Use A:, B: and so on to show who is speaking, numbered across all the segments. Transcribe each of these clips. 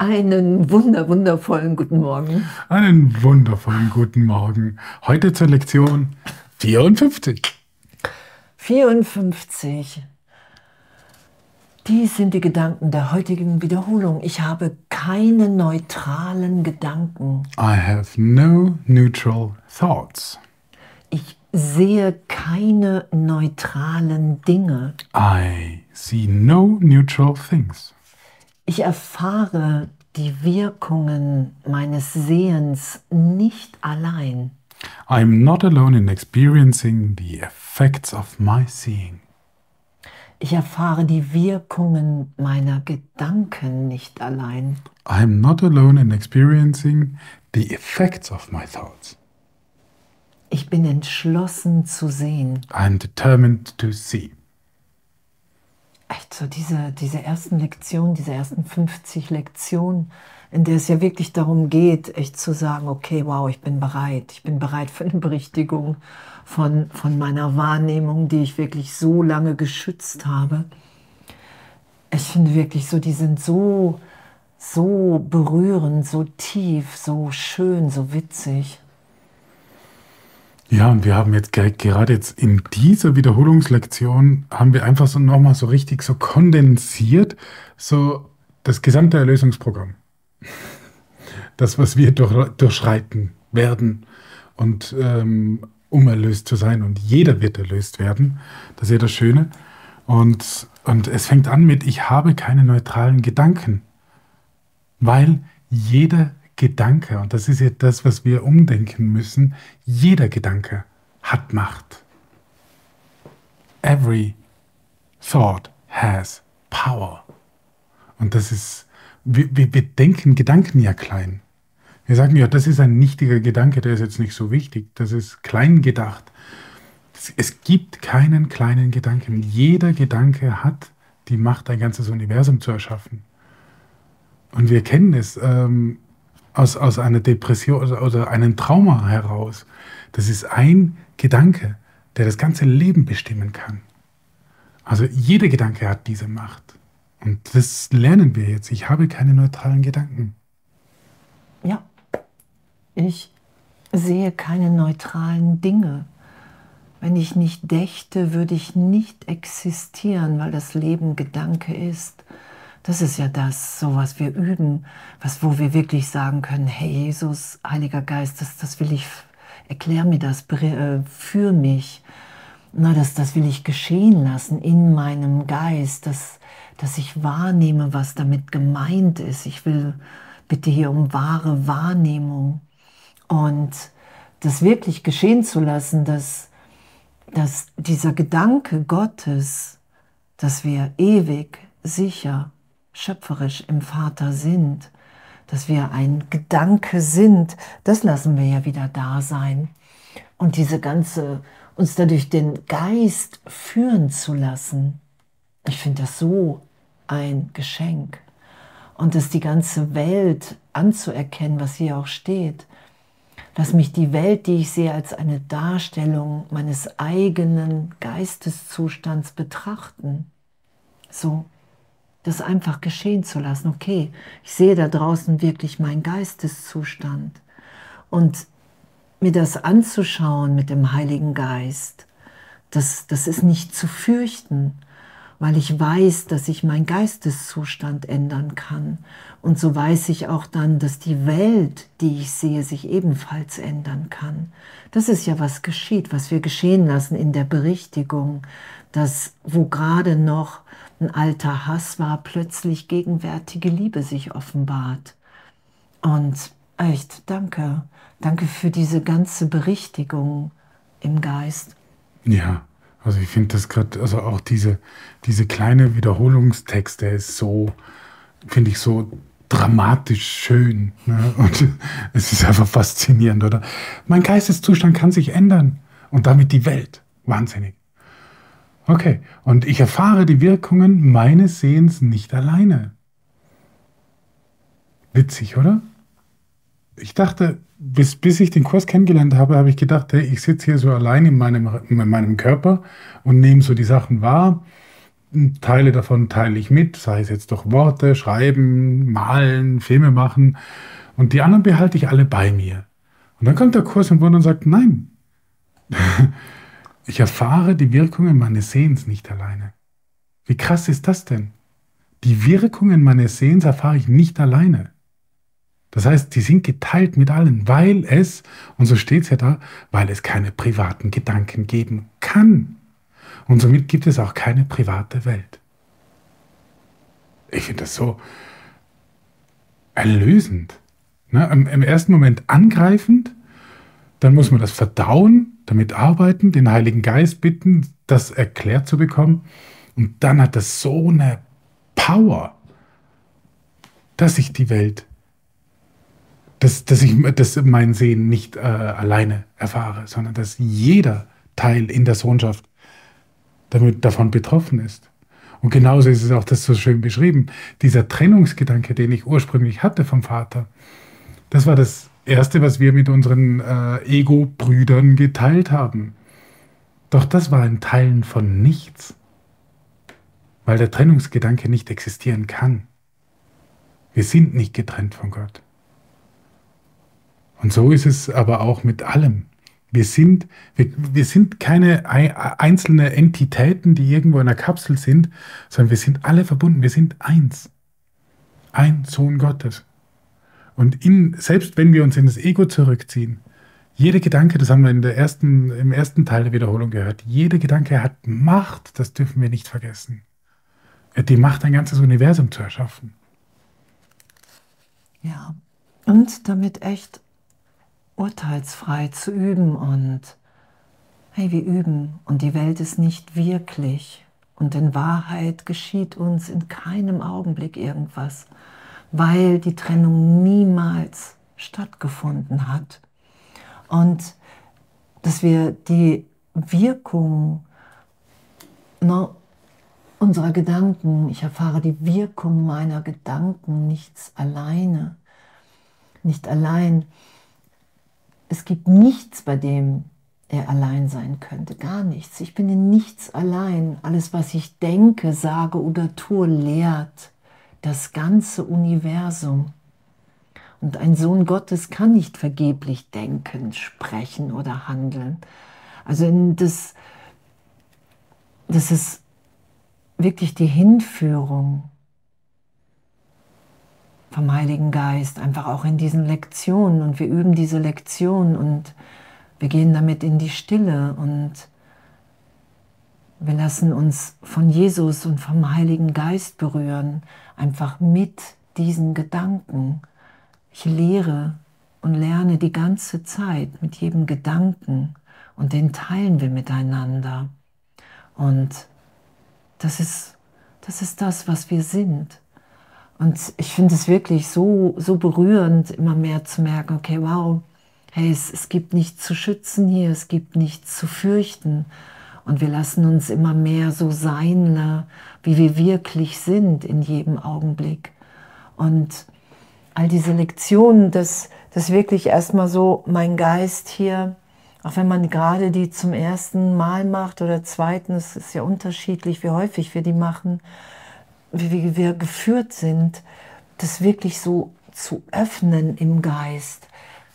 A: Einen wunder, wundervollen guten Morgen.
B: Einen wundervollen guten Morgen. Heute zur Lektion 54.
A: 54. Dies sind die Gedanken der heutigen Wiederholung. Ich habe keine neutralen Gedanken.
B: I have no neutral thoughts.
A: Ich sehe keine neutralen Dinge.
B: I see no neutral things.
A: Ich erfahre die Wirkungen meines Sehens nicht allein.
B: I'm not alone in experiencing the effects of my seeing.
A: Ich erfahre die Wirkungen meiner Gedanken nicht allein.
B: I'm not alone in experiencing the effects of my thoughts.
A: Ich bin entschlossen zu sehen.
B: I'm determined to see
A: echt so diese, diese ersten Lektionen, diese ersten 50 Lektionen, in der es ja wirklich darum geht, echt zu sagen, okay, wow, ich bin bereit. Ich bin bereit für eine Berichtigung von, von meiner Wahrnehmung, die ich wirklich so lange geschützt habe. Ich finde wirklich so, die sind so, so berührend, so tief, so schön, so witzig.
B: Ja, und wir haben jetzt gerade jetzt in dieser Wiederholungslektion haben wir einfach so nochmal so richtig so kondensiert, so das gesamte Erlösungsprogramm. Das, was wir durch, durchschreiten werden und ähm, um erlöst zu sein. Und jeder wird erlöst werden. Das ist ja das Schöne. Und, und es fängt an mit, ich habe keine neutralen Gedanken. Weil jeder Gedanke, und das ist ja das, was wir umdenken müssen, jeder Gedanke hat Macht. Every thought has power. Und das ist, wir, wir, wir denken Gedanken ja klein. Wir sagen ja, das ist ein nichtiger Gedanke, der ist jetzt nicht so wichtig, das ist klein gedacht. Es gibt keinen kleinen Gedanken. Jeder Gedanke hat die Macht, ein ganzes Universum zu erschaffen. Und wir kennen es. Ähm, aus, aus einer Depression oder, oder einem Trauma heraus. Das ist ein Gedanke, der das ganze Leben bestimmen kann. Also jeder Gedanke hat diese Macht. Und das lernen wir jetzt. Ich habe keine neutralen Gedanken.
A: Ja, ich sehe keine neutralen Dinge. Wenn ich nicht dächte, würde ich nicht existieren, weil das Leben Gedanke ist. Das ist ja das, so was wir üben, was, wo wir wirklich sagen können, hey Jesus, Heiliger Geist, das, das will ich, erklär mir das, äh, für mich. Na, das, das will ich geschehen lassen in meinem Geist, dass, dass ich wahrnehme, was damit gemeint ist. Ich will bitte hier um wahre Wahrnehmung und das wirklich geschehen zu lassen, dass, dass dieser Gedanke Gottes, dass wir ewig, sicher, schöpferisch im Vater sind, dass wir ein Gedanke sind, das lassen wir ja wieder da sein. Und diese ganze, uns dadurch den Geist führen zu lassen, ich finde das so ein Geschenk. Und dass die ganze Welt anzuerkennen, was hier auch steht, dass mich die Welt, die ich sehe, als eine Darstellung meines eigenen Geisteszustands betrachten. So, das einfach geschehen zu lassen. Okay, ich sehe da draußen wirklich meinen Geisteszustand. Und mir das anzuschauen mit dem Heiligen Geist, das, das ist nicht zu fürchten, weil ich weiß, dass ich meinen Geisteszustand ändern kann. Und so weiß ich auch dann, dass die Welt, die ich sehe, sich ebenfalls ändern kann. Das ist ja, was geschieht, was wir geschehen lassen in der Berichtigung, dass wo gerade noch ein alter Hass war, plötzlich gegenwärtige Liebe sich offenbart. Und echt, danke. Danke für diese ganze Berichtigung im Geist.
B: Ja, also ich finde das gerade, also auch diese, diese kleine Wiederholungstext, der ist so, finde ich so dramatisch schön. Ne? Und es ist einfach faszinierend, oder? Mein Geisteszustand kann sich ändern und damit die Welt. Wahnsinnig. Okay, und ich erfahre die Wirkungen meines Sehens nicht alleine. Witzig, oder? Ich dachte, bis, bis ich den Kurs kennengelernt habe, habe ich gedacht, hey, ich sitze hier so allein in meinem, in meinem Körper und nehme so die Sachen wahr. Teile davon teile ich mit, sei es jetzt durch Worte, Schreiben, Malen, Filme machen. Und die anderen behalte ich alle bei mir. Und dann kommt der Kurs im Wunder und sagt, nein, ich erfahre die Wirkungen meines Sehens nicht alleine. Wie krass ist das denn? Die Wirkungen meines Sehens erfahre ich nicht alleine. Das heißt, die sind geteilt mit allen, weil es, und so steht es ja da, weil es keine privaten Gedanken geben kann. Und somit gibt es auch keine private Welt. Ich finde das so erlösend. Ne? Im, Im ersten Moment angreifend, dann muss man das verdauen, damit arbeiten, den Heiligen Geist bitten, das erklärt zu bekommen. Und dann hat das so eine Power, dass ich die Welt dass, dass ich das mein Sehen nicht äh, alleine erfahre, sondern dass jeder Teil in der Sohnschaft damit, davon betroffen ist. Und genauso ist es auch das so schön beschrieben. Dieser Trennungsgedanke, den ich ursprünglich hatte vom Vater, das war das Erste, was wir mit unseren äh, Ego-Brüdern geteilt haben. Doch das war ein Teilen von nichts, weil der Trennungsgedanke nicht existieren kann. Wir sind nicht getrennt von Gott. Und so ist es aber auch mit allem. Wir sind, wir, wir sind keine einzelne Entitäten, die irgendwo in einer Kapsel sind, sondern wir sind alle verbunden. Wir sind eins. Ein Sohn Gottes. Und in, selbst wenn wir uns in das Ego zurückziehen, jeder Gedanke, das haben wir in der ersten, im ersten Teil der Wiederholung gehört, jeder Gedanke hat Macht, das dürfen wir nicht vergessen. Er hat die Macht, ein ganzes Universum zu erschaffen.
A: Ja, und damit echt urteilsfrei zu üben und hey, wir üben und die Welt ist nicht wirklich und in Wahrheit geschieht uns in keinem Augenblick irgendwas, weil die Trennung niemals stattgefunden hat. Und dass wir die Wirkung ne, unserer Gedanken, ich erfahre die Wirkung meiner Gedanken nichts alleine, nicht allein, es gibt nichts, bei dem er allein sein könnte. Gar nichts. Ich bin in nichts allein. Alles, was ich denke, sage oder tue, lehrt das ganze Universum. Und ein Sohn Gottes kann nicht vergeblich denken, sprechen oder handeln. Also das, das ist wirklich die Hinführung vom Heiligen Geist, einfach auch in diesen Lektionen. Und wir üben diese Lektion und wir gehen damit in die Stille und wir lassen uns von Jesus und vom Heiligen Geist berühren, einfach mit diesen Gedanken. Ich lehre und lerne die ganze Zeit mit jedem Gedanken und den teilen wir miteinander. Und das ist, das ist das, was wir sind. Und ich finde es wirklich so, so berührend, immer mehr zu merken, okay, wow, hey, es, es gibt nichts zu schützen hier, es gibt nichts zu fürchten. Und wir lassen uns immer mehr so sein, wie wir wirklich sind in jedem Augenblick. Und all diese Lektionen, dass das wirklich erstmal so mein Geist hier, auch wenn man gerade die zum ersten Mal macht oder zweiten, es ist ja unterschiedlich, wie häufig wir die machen, wie wir geführt sind, das wirklich so zu öffnen im Geist,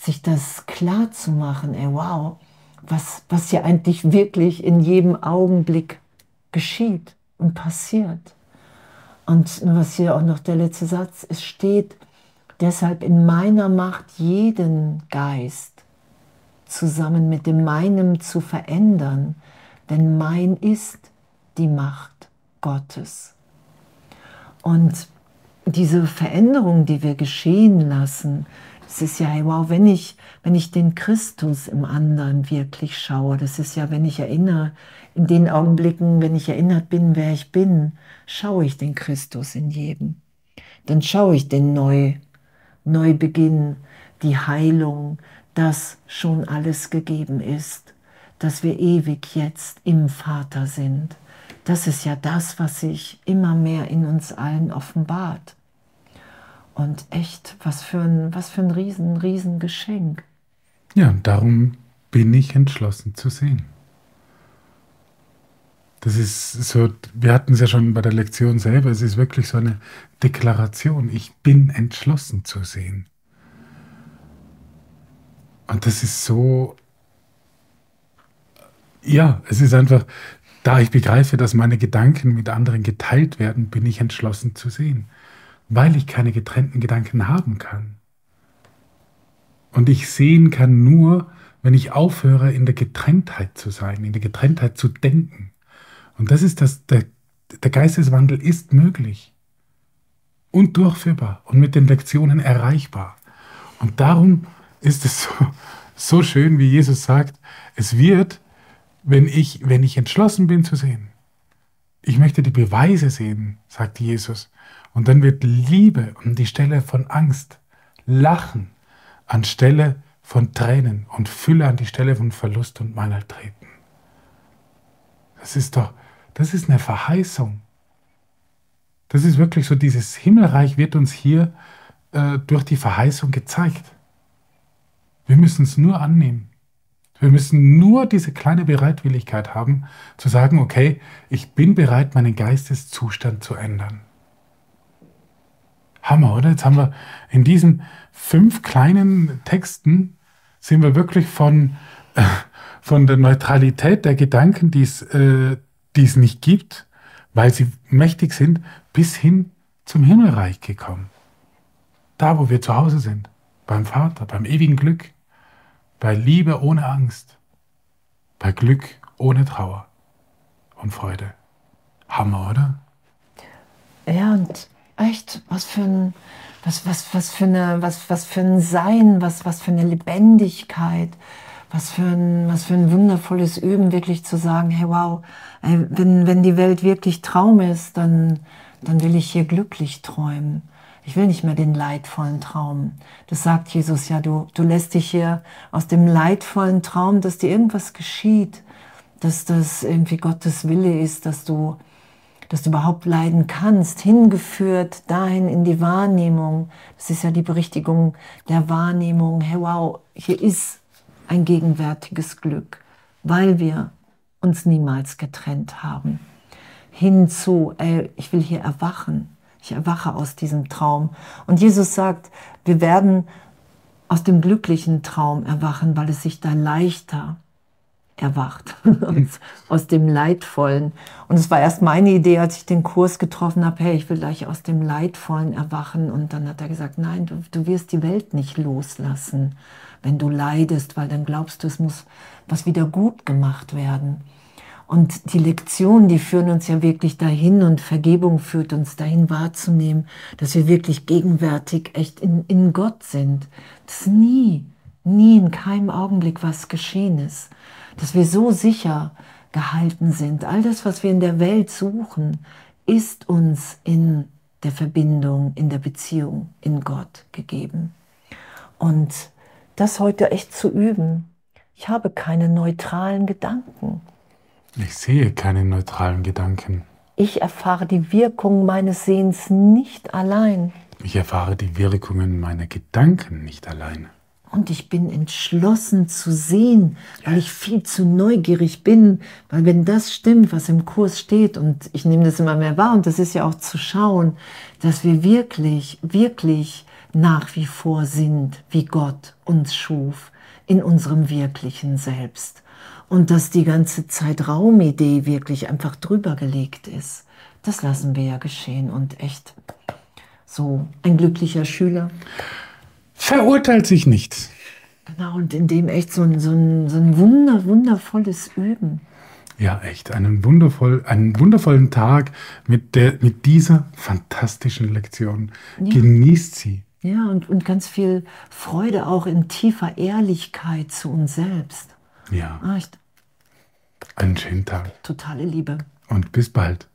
A: sich das klar zu machen, ey, wow, was, was ja eigentlich wirklich in jedem Augenblick geschieht und passiert. Und was hier auch noch der letzte Satz, es steht, deshalb in meiner Macht jeden Geist zusammen mit dem meinem zu verändern, denn mein ist die Macht Gottes. Und diese Veränderung, die wir geschehen lassen, das ist ja, wow, wenn ich, wenn ich den Christus im anderen wirklich schaue, das ist ja, wenn ich erinnere, in den Augenblicken, wenn ich erinnert bin, wer ich bin, schaue ich den Christus in jedem. Dann schaue ich den Neu, Neubeginn, die Heilung, dass schon alles gegeben ist, dass wir ewig jetzt im Vater sind. Das ist ja das, was sich immer mehr in uns allen offenbart. Und echt, was für ein, was für ein riesen, riesen Geschenk.
B: Ja, und darum bin ich entschlossen zu sehen. Das ist so, wir hatten es ja schon bei der Lektion selber, es ist wirklich so eine Deklaration. Ich bin entschlossen zu sehen. Und das ist so, ja, es ist einfach, da ich begreife, dass meine Gedanken mit anderen geteilt werden, bin ich entschlossen zu sehen, weil ich keine getrennten Gedanken haben kann. Und ich sehen kann nur, wenn ich aufhöre, in der Getrenntheit zu sein, in der Getrenntheit zu denken. Und das ist das, der, der Geisteswandel ist möglich und durchführbar und mit den Lektionen erreichbar. Und darum ist es so, so schön, wie Jesus sagt, es wird, wenn ich, wenn ich entschlossen bin zu sehen. Ich möchte die Beweise sehen, sagt Jesus. Und dann wird Liebe an die Stelle von Angst, Lachen anstelle von Tränen und Fülle an die Stelle von Verlust und Mangel treten. Das ist doch, das ist eine Verheißung. Das ist wirklich so, dieses Himmelreich wird uns hier äh, durch die Verheißung gezeigt. Wir müssen es nur annehmen. Wir müssen nur diese kleine Bereitwilligkeit haben, zu sagen, okay, ich bin bereit, meinen Geisteszustand zu ändern. Hammer, oder? Jetzt haben wir in diesen fünf kleinen Texten, sind wir wirklich von, äh, von der Neutralität der Gedanken, die äh, die es nicht gibt, weil sie mächtig sind, bis hin zum Himmelreich gekommen. Da, wo wir zu Hause sind, beim Vater, beim ewigen Glück bei Liebe ohne Angst, bei Glück ohne Trauer und Freude. Hammer, oder?
A: Ja, und echt, was für ein, was, was, was für eine, was, was für ein Sein, was, was für eine Lebendigkeit, was für ein, was für ein wundervolles Üben, wirklich zu sagen, hey wow, wenn, wenn die Welt wirklich Traum ist, dann, dann will ich hier glücklich träumen. Ich will nicht mehr den leidvollen Traum. Das sagt Jesus ja, du, du lässt dich hier aus dem leidvollen Traum, dass dir irgendwas geschieht, dass das irgendwie Gottes Wille ist, dass du, dass du überhaupt leiden kannst, hingeführt dahin in die Wahrnehmung. Das ist ja die Berichtigung der Wahrnehmung. Hey, wow, hier ist ein gegenwärtiges Glück, weil wir uns niemals getrennt haben. Hinzu, ey, ich will hier erwachen. Ich erwache aus diesem Traum. Und Jesus sagt, wir werden aus dem glücklichen Traum erwachen, weil es sich da leichter erwacht, aus dem Leidvollen. Und es war erst meine Idee, als ich den Kurs getroffen habe, hey, ich will gleich aus dem Leidvollen erwachen. Und dann hat er gesagt, nein, du, du wirst die Welt nicht loslassen, wenn du leidest, weil dann glaubst du, es muss was wieder gut gemacht werden. Und die Lektionen, die führen uns ja wirklich dahin und Vergebung führt uns dahin wahrzunehmen, dass wir wirklich gegenwärtig echt in, in Gott sind. Dass nie, nie in keinem Augenblick was geschehen ist. Dass wir so sicher gehalten sind. All das, was wir in der Welt suchen, ist uns in der Verbindung, in der Beziehung in Gott gegeben. Und das heute echt zu üben. Ich habe keine neutralen Gedanken.
B: Ich sehe keine neutralen Gedanken.
A: Ich erfahre die Wirkung meines Sehens nicht allein.
B: Ich erfahre die Wirkungen meiner Gedanken nicht allein.
A: Und ich bin entschlossen zu sehen, weil ich viel zu neugierig bin. Weil wenn das stimmt, was im Kurs steht, und ich nehme das immer mehr wahr, und das ist ja auch zu schauen, dass wir wirklich, wirklich nach wie vor sind, wie Gott uns schuf, in unserem wirklichen Selbst und dass die ganze Zeitraumidee wirklich einfach drüber gelegt ist. Das lassen wir ja geschehen und echt so ein glücklicher Schüler.
B: Verurteilt sich nicht.
A: Genau, und in dem echt so ein, so ein, so ein wunder, wundervolles Üben.
B: Ja, echt, einen, wundervoll, einen wundervollen Tag mit, der, mit dieser fantastischen Lektion. Ja. Genießt sie.
A: Ja, und, und ganz viel Freude auch in tiefer Ehrlichkeit zu uns selbst.
B: Ja. Echt. Einen schönen Tag.
A: Totale Liebe.
B: Und bis bald.